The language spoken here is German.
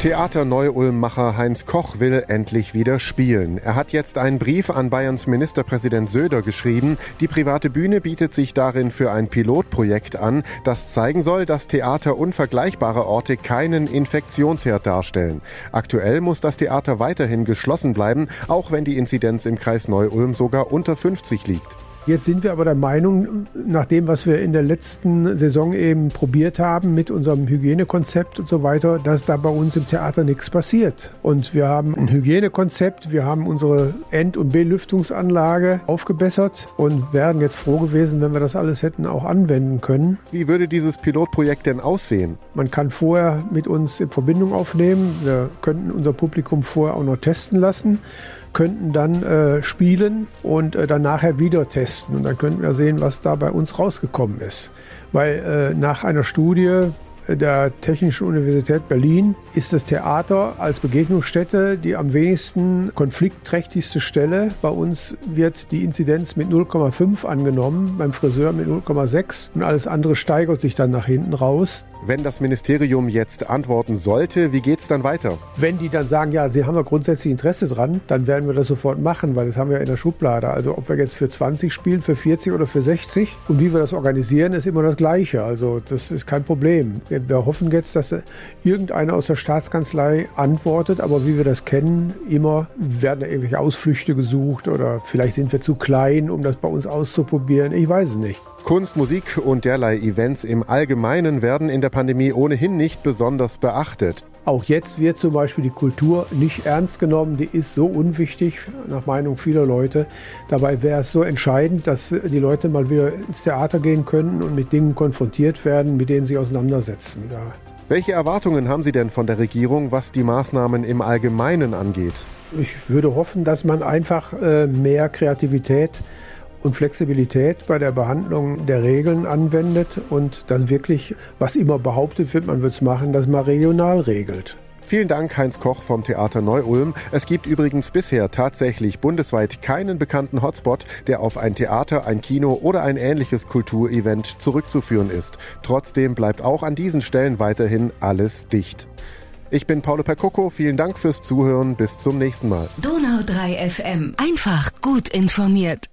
Theater Neu-Ulm-Macher Heinz Koch will endlich wieder spielen. Er hat jetzt einen Brief an Bayerns Ministerpräsident Söder geschrieben. Die private Bühne bietet sich darin für ein Pilotprojekt an, das zeigen soll, dass Theater unvergleichbare Orte keinen Infektionsherd darstellen. Aktuell muss das Theater weiterhin geschlossen bleiben, auch wenn die Inzidenz im Kreis Neu-Ulm sogar unter 50 liegt. Jetzt sind wir aber der Meinung, nach dem, was wir in der letzten Saison eben probiert haben mit unserem Hygienekonzept und so weiter, dass da bei uns im Theater nichts passiert. Und wir haben ein Hygienekonzept, wir haben unsere End- und Belüftungsanlage aufgebessert und wären jetzt froh gewesen, wenn wir das alles hätten auch anwenden können. Wie würde dieses Pilotprojekt denn aussehen? Man kann vorher mit uns in Verbindung aufnehmen. Wir könnten unser Publikum vorher auch noch testen lassen könnten dann äh, spielen und äh, dann nachher wieder testen. Und dann könnten wir sehen, was da bei uns rausgekommen ist. Weil äh, nach einer Studie der Technischen Universität Berlin ist das Theater als Begegnungsstätte die am wenigsten konfliktträchtigste Stelle. Bei uns wird die Inzidenz mit 0,5 angenommen, beim Friseur mit 0,6 und alles andere steigert sich dann nach hinten raus. Wenn das Ministerium jetzt antworten sollte, wie geht es dann weiter? Wenn die dann sagen, ja, sie haben ja grundsätzlich Interesse dran, dann werden wir das sofort machen, weil das haben wir in der Schublade. Also ob wir jetzt für 20 spielen, für 40 oder für 60 und wie wir das organisieren, ist immer das Gleiche. Also das ist kein Problem. Wir hoffen jetzt, dass irgendeiner aus der Staatskanzlei antwortet, aber wie wir das kennen, immer werden da irgendwelche Ausflüchte gesucht oder vielleicht sind wir zu klein, um das bei uns auszuprobieren. Ich weiß es nicht. Kunst, Musik und derlei Events im Allgemeinen werden in der Pandemie ohnehin nicht besonders beachtet. Auch jetzt wird zum Beispiel die Kultur nicht ernst genommen. Die ist so unwichtig, nach Meinung vieler Leute. Dabei wäre es so entscheidend, dass die Leute mal wieder ins Theater gehen können und mit Dingen konfrontiert werden, mit denen sie auseinandersetzen. Ja. Welche Erwartungen haben Sie denn von der Regierung, was die Maßnahmen im Allgemeinen angeht? Ich würde hoffen, dass man einfach äh, mehr Kreativität und Flexibilität bei der Behandlung der Regeln anwendet und dann wirklich, was immer behauptet wird, man wird es machen, dass man regional regelt. Vielen Dank, Heinz Koch vom Theater Neu-Ulm. Es gibt übrigens bisher tatsächlich bundesweit keinen bekannten Hotspot, der auf ein Theater, ein Kino oder ein ähnliches Kulturevent zurückzuführen ist. Trotzdem bleibt auch an diesen Stellen weiterhin alles dicht. Ich bin Paolo Percoco. Vielen Dank fürs Zuhören. Bis zum nächsten Mal. Donau 3 FM. Einfach gut informiert.